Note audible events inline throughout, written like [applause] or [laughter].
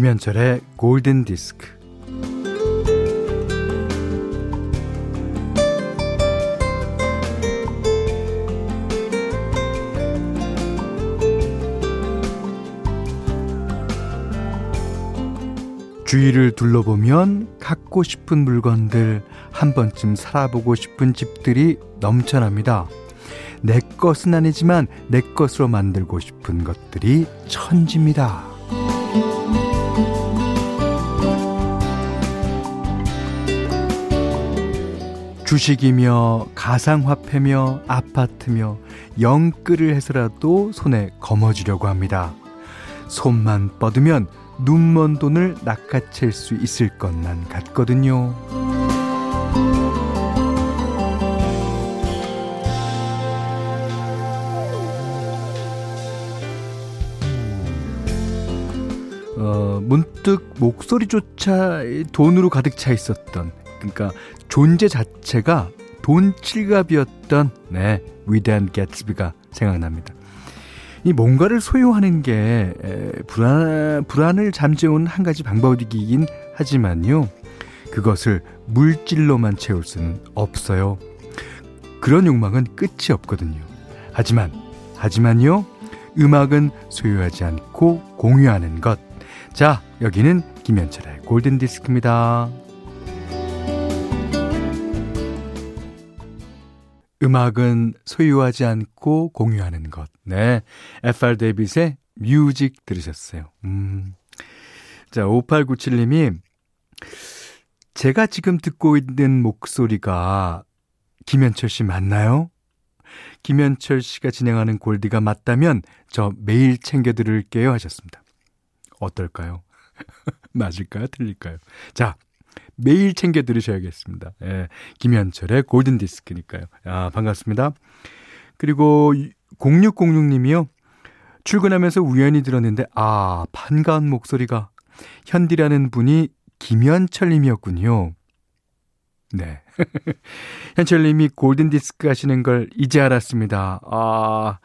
김현철의 골든 디스크. 주위를 둘러보면 갖고 싶은 물건들, 한 번쯤 살아보고 싶은 집들이 넘쳐납니다. 내 것은 아니지만 내 것으로 만들고 싶은 것들이 천지입니다. 주식이며 가상화폐며 아파트며 영끌을 해서라도 손에 거머쥐려고 합니다. 손만 뻗으면 눈먼 돈을 낚아챌 수 있을 것만 같거든요. 어, 문득 목소리조차 돈으로 가득 차 있었던 그러니까 존재 자체가 돈 칠갑이었던 네 위대한 개츠비가 생각납니다. 이 뭔가를 소유하는 게 불안 불안을 잠재우는 한 가지 방법이긴 하지만요. 그것을 물질로만 채울 수는 없어요. 그런 욕망은 끝이 없거든요. 하지만 하지만요. 음악은 소유하지 않고 공유하는 것. 자, 여기는 김현철의 골든 디스크입니다. 음악은 소유하지 않고 공유하는 것. 네. FR 데이빗의 뮤직 들으셨어요. 음. 자, 5897님이 제가 지금 듣고 있는 목소리가 김현철 씨 맞나요? 김현철 씨가 진행하는 골디가 맞다면 저 매일 챙겨 들을게요 하셨습니다. 어떨까요? [laughs] 맞을까요? 틀릴까요? 자, 매일 챙겨 들으셔야겠습니다. 예, 김현철의 골든 디스크니까요. 아, 반갑습니다. 그리고 0606님이요. 출근하면서 우연히 들었는데 아, 반가운 목소리가 현디라는 분이 김현철님이었군요. 네. [laughs] 현철님이 골든 디스크 하시는 걸 이제 알았습니다. 아,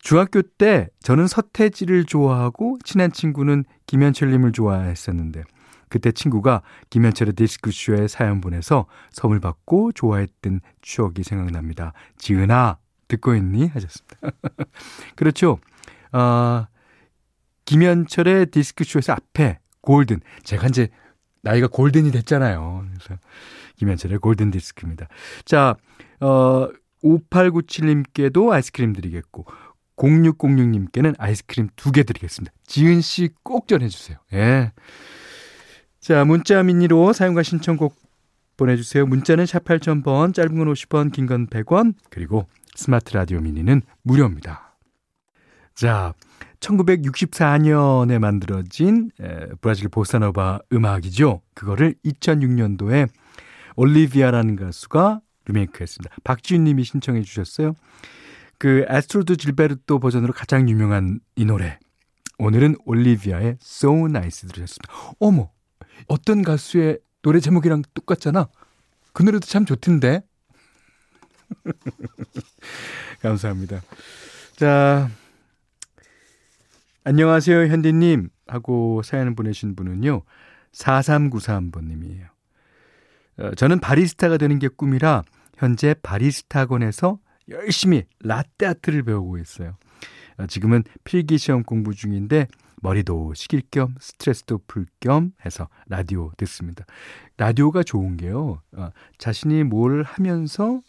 중학교 때 저는 서태지를 좋아하고 친한 친구는 김현철님을 좋아했었는데 그때 친구가 김현철의 디스크쇼에 사연 보내서 선물 받고 좋아했던 추억이 생각납니다. 지은아, 듣고 있니? 하셨습니다. [laughs] 그렇죠. 어, 김현철의 디스크쇼에서 앞에 골든. 제가 이제 나이가 골든이 됐잖아요. 그래서 김현철의 골든 디스크입니다. 자, 어, 5897님께도 아이스크림 드리겠고, 0606님께는 아이스크림 두 개 드리겠습니다. 지은 씨 꼭 전해주세요. 예. 자, 문자 미니로 사용과 신청곡 보내주세요. 문자는 샵 8000번, 짧은 건 50원, 긴 건 100원, 그리고 스마트 라디오 미니는 무료입니다. 자, 1964년에 만들어진 에, 브라질 보사노바 음악이죠. 그거를 2006년도에 올리비아라는 가수가 리메이크했습니다. 박지윤 님이 신청해 주셨어요. 그 아스트루드 질베르토 버전으로 가장 유명한 이 노래. 오늘은 올리비아의 So Nice 들으셨습니다. 어머, 어떤 가수의 노래 제목이랑 똑같잖아. 그 노래도 참 좋던데. [laughs] 감사합니다. 자, 안녕하세요, 현디님. 하고 사연 보내신 분은요, 4393번님이에요. 어, 저는 바리스타가 되는 게 꿈이라 현재 바리스타 학원에서 열심히 라떼 아트를 배우고 있어요. 어, 지금은 필기 시험 공부 중인데 머리도 식힐 겸 스트레스도 풀 겸 해서 라디오 듣습니다. 라디오가 좋은 게요. 어, 자신이 뭘 하면서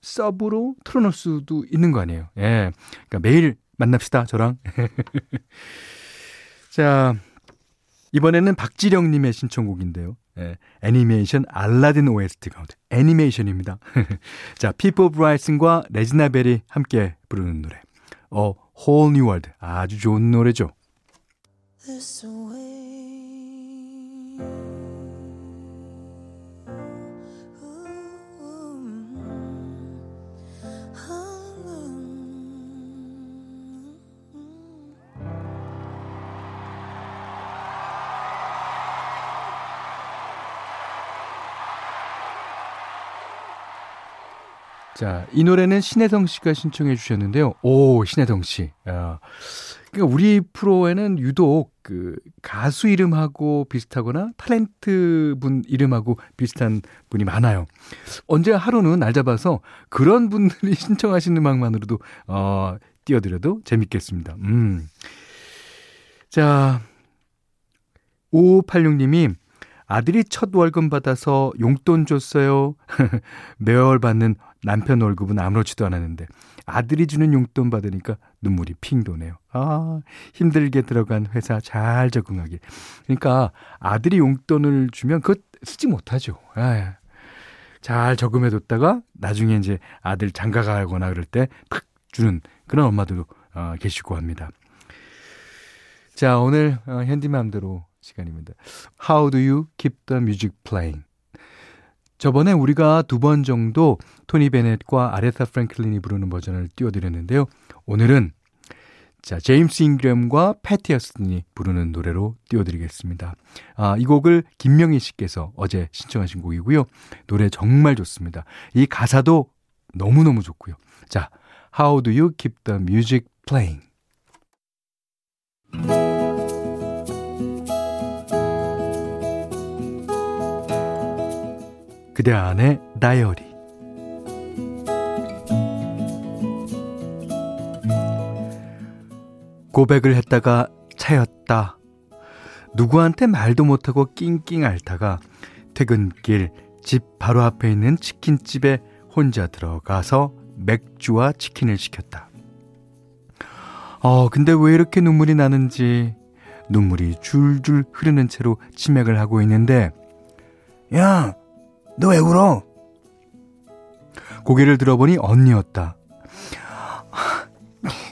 서브로 틀어놓을 수도 있는 거 아니에요. 예. 그러니까 매일 만납시다, 저랑. [laughs] 자, 이번에는 박지령님의 신청곡인데요. 예, 애니메이션 알라딘 OST 가운데 애니메이션입니다. [laughs] 자, 피포 브라이슨과 레지나 벨이 함께 부르는 노래. 어, Whole New World. 아주 좋은 노래죠. this away. 자, 이 노래는 신혜성 씨가 신청해 주셨는데요. 오, 신혜성 씨. 야. 그러니까 우리 프로에는 유독 그 가수 이름하고 비슷하거나 탤런트 분 이름하고 비슷한 분이 많아요. 언제 하루는 날 잡아서 그런 분들이 [laughs] 신청하시는 음악만으로도 어 띄워드려도 재밌겠습니다. 음. 자, 5586님이 아들이 첫 월급 받아서 용돈 줬어요. [laughs] 매월 받는 남편 월급은 아무렇지도 않았는데 아들이 주는 용돈 받으니까 눈물이 핑 도네요. 아, 힘들게 들어간 회사 잘 적응하길. 그러니까 아들이 용돈을 주면 그것 쓰지 못하죠. 아, 잘 적응해뒀다가 나중에 이제 아들 장가 가거나 그럴 때 탁 주는 그런 엄마들도 어, 계시고 합니다. 자, 오늘 어, 현디맘대로 시간입니다. How do you keep the music playing? 저번에 우리가 두 번 정도 토니 베넷과 아레타 프랭클린이 부르는 버전을 띄워드렸는데요. 오늘은 자, 제임스 잉그램과 패티 어스틴이 부르는 노래로 띄워드리겠습니다. 아, 이 곡을 김명희 씨께서 어제 신청하신 곡이고요. 노래 정말 좋습니다. 이 가사도 너무너무 좋고요. 자, How do you keep the music playing? 그대 안의 다이어리 고백을 했다가 차였다. 누구한테 말도 못하고 낑낑 앓다가 퇴근길 집 바로 앞에 있는 치킨집에 혼자 들어가서 맥주와 치킨을 시켰다. 어, 근데 왜 이렇게 눈물이 나는지 눈물이 줄줄 흐르는 채로 치맥을 하고 있는데 야, 너 왜 울어? 고개를 들어보니 언니였다.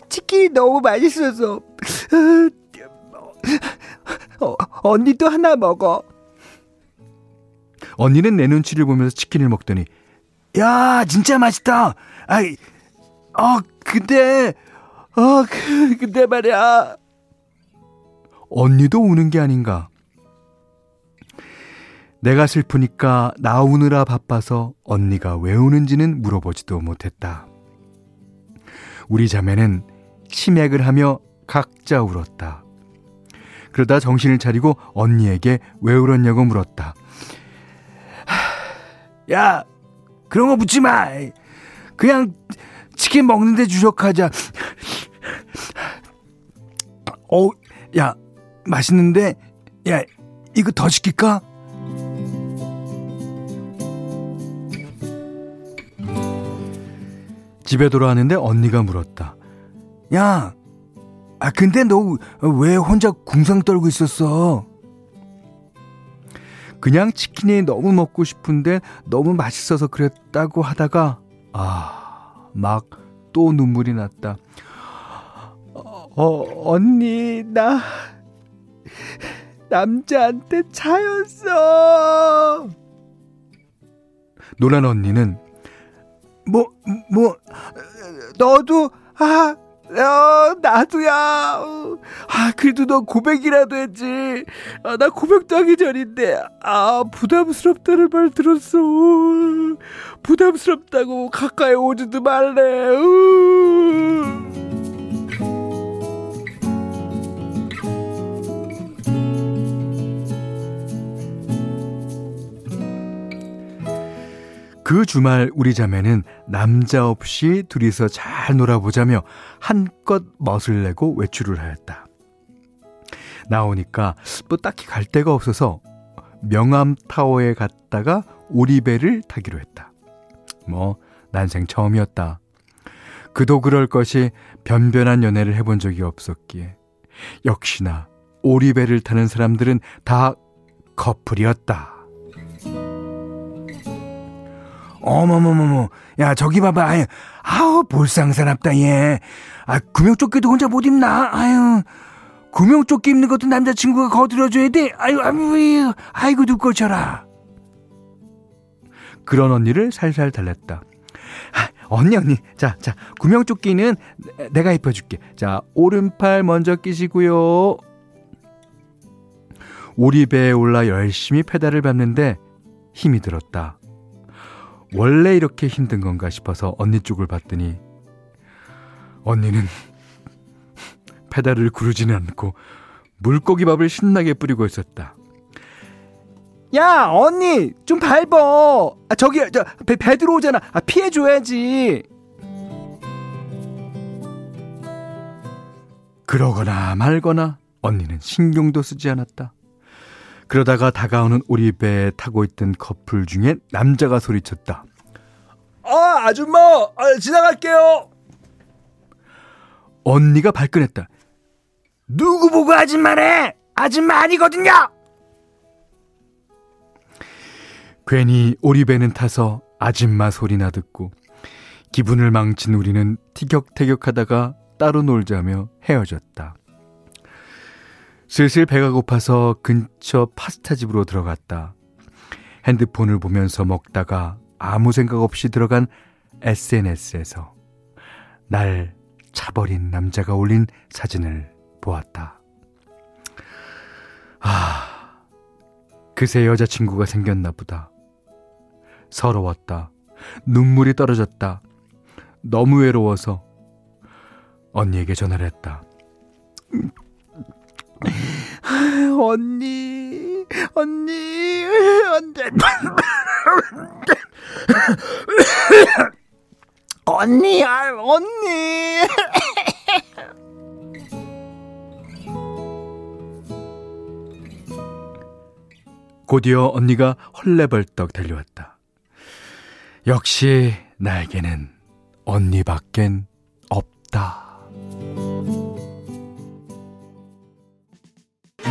치킨이 너무 맛있어서 어, 언니도 하나 먹어. 언니는 내 눈치를 보면서 치킨을 먹더니 야 진짜 맛있다. 아이 어 근데 어 그, 근데 말이야 언니도 우는 게 아닌가. 내가 슬프니까 나오느라 바빠서 언니가 왜 우는지는 물어보지도 못했다. 우리 자매는 치맥을 하며 각자 울었다. 그러다 정신을 차리고 언니에게 왜 울었냐고 물었다. 야, 그런 거 묻지 마. 그냥 치킨 먹는데 주력하자. 어, 야, 맛있는데, 야, 이거 더 시킬까? 집에 돌아왔는데 언니가 물었다. 야, 아, 근데 너 왜 혼자 궁상 떨고 있었어? 그냥 치킨이 너무 먹고 싶은데 너무 맛있어서 그랬다고 하다가, 아, 막 또 눈물이 났다. 어, 언니, 나, 남자한테 차였어! 노란 언니는, 뭐, 뭐, 너도, 아, 어, 나도야. 아, 그래도 너 고백이라도 했지. 아, 나 고백도 하기 전인데, 아, 부담스럽다는 말 들었어. 부담스럽다고 가까이 오지도 말래. 우. 그 주말 우리 자매는 남자 없이 둘이서 잘 놀아보자며 한껏 멋을 내고 외출을 하였다. 나오니까 또 딱히 갈 데가 없어서 명암타워에 갔다가 오리배를 타기로 했다. 뭐, 난생 처음이었다. 그도 그럴 것이 변변한 연애를 해본 적이 없었기에. 역시나 오리배를 타는 사람들은 다 커플이었다. 어머머머머. 야, 저기 봐봐. 아유, 아우, 볼상사납다, 얘. 아, 구명조끼도 혼자 못 입나? 아유, 구명조끼 입는 것도 남자친구가 거들어줘야 돼? 아유, 아유, 아이고, 눈꼴쳐라. 그런 언니를 살살 달랬다. 아, 언니, 언니. 자, 자, 구명조끼는 내가 입혀줄게. 자, 오른팔 먼저 끼시고요. 오리배에 올라 열심히 페달을 밟는데 힘이 들었다. 원래 이렇게 힘든 건가 싶어서 언니 쪽을 봤더니 언니는 [laughs] 페달을 구르지는 않고 물고기 밥을 신나게 뿌리고 있었다. 야 언니 좀 밟어. 아 저기 저 배 배 들어오잖아. 아 피해 줘야지. 그러거나 말거나 언니는 신경도 쓰지 않았다. 그러다가 다가오는 오리배에 타고 있던 커플 중에 남자가 소리쳤다. 아, 아줌마! 아, 지나갈게요! 언니가 발끈했다. 누구 보고 아줌마래! 아줌마 아니거든요! 괜히 오리배는 타서 아줌마 소리나 듣고 기분을 망친 우리는 티격태격하다가 따로 놀자며 헤어졌다. 슬슬 배가 고파서 근처 파스타 집으로 들어갔다. 핸드폰을 보면서 먹다가 아무 생각 없이 들어간 SNS에서 날 차버린 남자가 올린 사진을 보았다. 아, 그새 여자친구가 생겼나 보다. 서러웠다. 눈물이 떨어졌다. 너무 외로워서 언니에게 전화를 했다. 언니, 언니, 언니, 언니, 아, 언니. 곧이어 언니가 헐레벌떡 달려왔다. 역시 나에게는 언니밖엔 없다.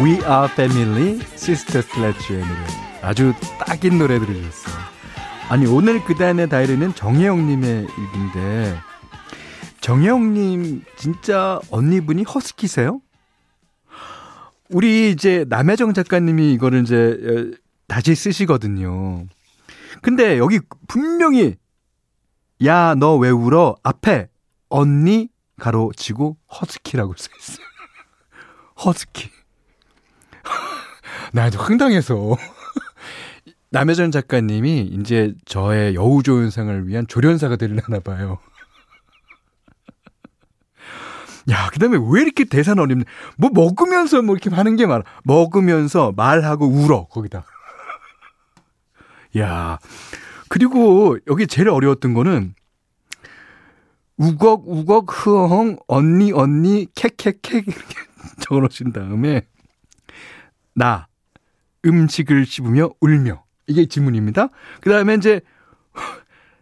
We Are Family, Sister Sledge의 노래. 아주 딱인 노래 들으셨어요. 아니, 오늘 그단의 다이리는 정혜영님의 일인데, 정혜영님, 진짜 언니분이 허스키세요? 우리 이제 남혜정 작가님이 이거를 이제 어, 다시 쓰시거든요. 근데 여기 분명히, 야, 너 왜 울어? 앞에 언니 가로치고 허스키라고 써있어요. [laughs] 허스키. 나 아주 황당해서. [laughs] 남혜전 작가님이 이제 저의 여우조연상을 위한 조련사가 되려나 봐요. [laughs] 야, 그 다음에 왜 이렇게 대사는 어렵냐. 뭐 먹으면서 뭐 이렇게 하는 게 많아. 먹으면서 말하고 울어, 거기다. [laughs] 야, 그리고 여기 제일 어려웠던 거는 우걱, 우걱, 흐엉, 언니, 언니, 캐캐캐 이렇게 적어 놓으신 다음에 나, 음식을 씹으며 울며. 이게 지문입니다. 그 다음에 이제,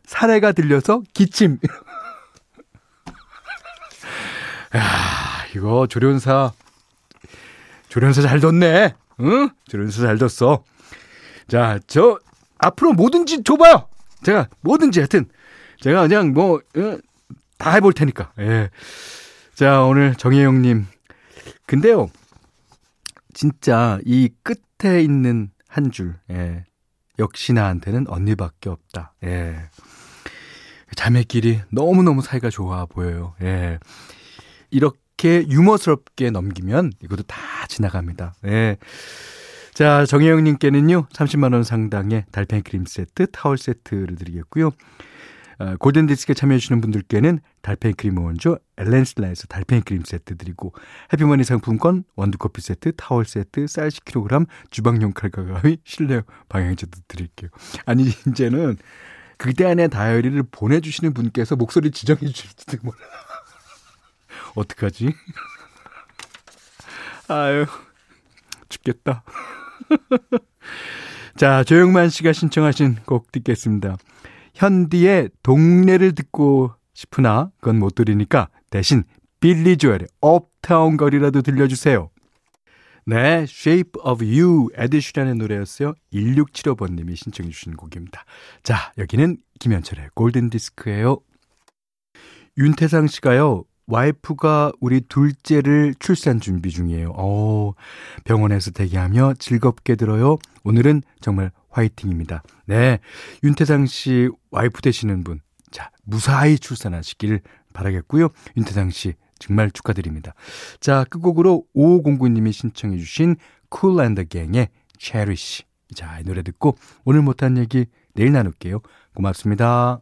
사례가 들려서 기침. [laughs] 야, 이거 조련사, 조련사 잘 뒀네. 응? 조련사 잘 뒀어. 자, 저, 앞으로 뭐든지 줘봐요. 제가 뭐든지 하여튼, 제가 그냥 뭐, 어, 다 해볼 테니까. 예. 자, 오늘 정혜영님. 근데요, 진짜 이 끝 에 있는 한 줄, 예. 역시 나한테는 언니밖에 없다. 예. 자매끼리 너무너무 사이가 좋아 보여요. 예. 이렇게 유머스럽게 넘기면 이것도 다 지나갑니다. 예. 자, 정혜영님께는요, 30만원 상당의 달팽이 크림 세트, 타월 세트를 드리겠고요. 어, 골든디스크에 참여해주시는 분들께는 달팽이 크림 원조 엘렌실라에서 달팽이 크림 세트 드리고 해피머니 상품권 원두커피 세트 타월 세트 쌀 10kg 주방용 칼과 가위 실내 방향제도 드릴게요. 아니 이제는 그대 안에 다이어리를 보내주시는 분께서 목소리 지정해 주실지도 몰라. [laughs] 어떡하지? [laughs] 아유 죽겠다. [laughs] 자 조영만 씨가 신청하신 곡 듣겠습니다. 현디의 동네를 듣고 싶으나 그건 못 들으니까 대신 빌리 조엘의 업타운 거리라도 들려주세요. 네, Shape of You 에드슈란의 노래였어요. 1675번님이 신청해 주신 곡입니다. 자, 여기는 김현철의 골든디스크예요. 윤태상 씨가요. 와이프가 우리 둘째를 출산 준비 중이에요. 어, 병원에서 대기하며 즐겁게 들어요. 오늘은 정말 화이팅입니다. 네. 윤태상 씨 와이프 되시는 분. 자, 무사히 출산하시길 바라겠고요. 윤태상 씨 정말 축하드립니다. 자, 끝곡으로 5509님이 신청해주신 Kool & The Gang의 Cherish. 자, 이 노래 듣고 오늘 못한 얘기 내일 나눌게요. 고맙습니다.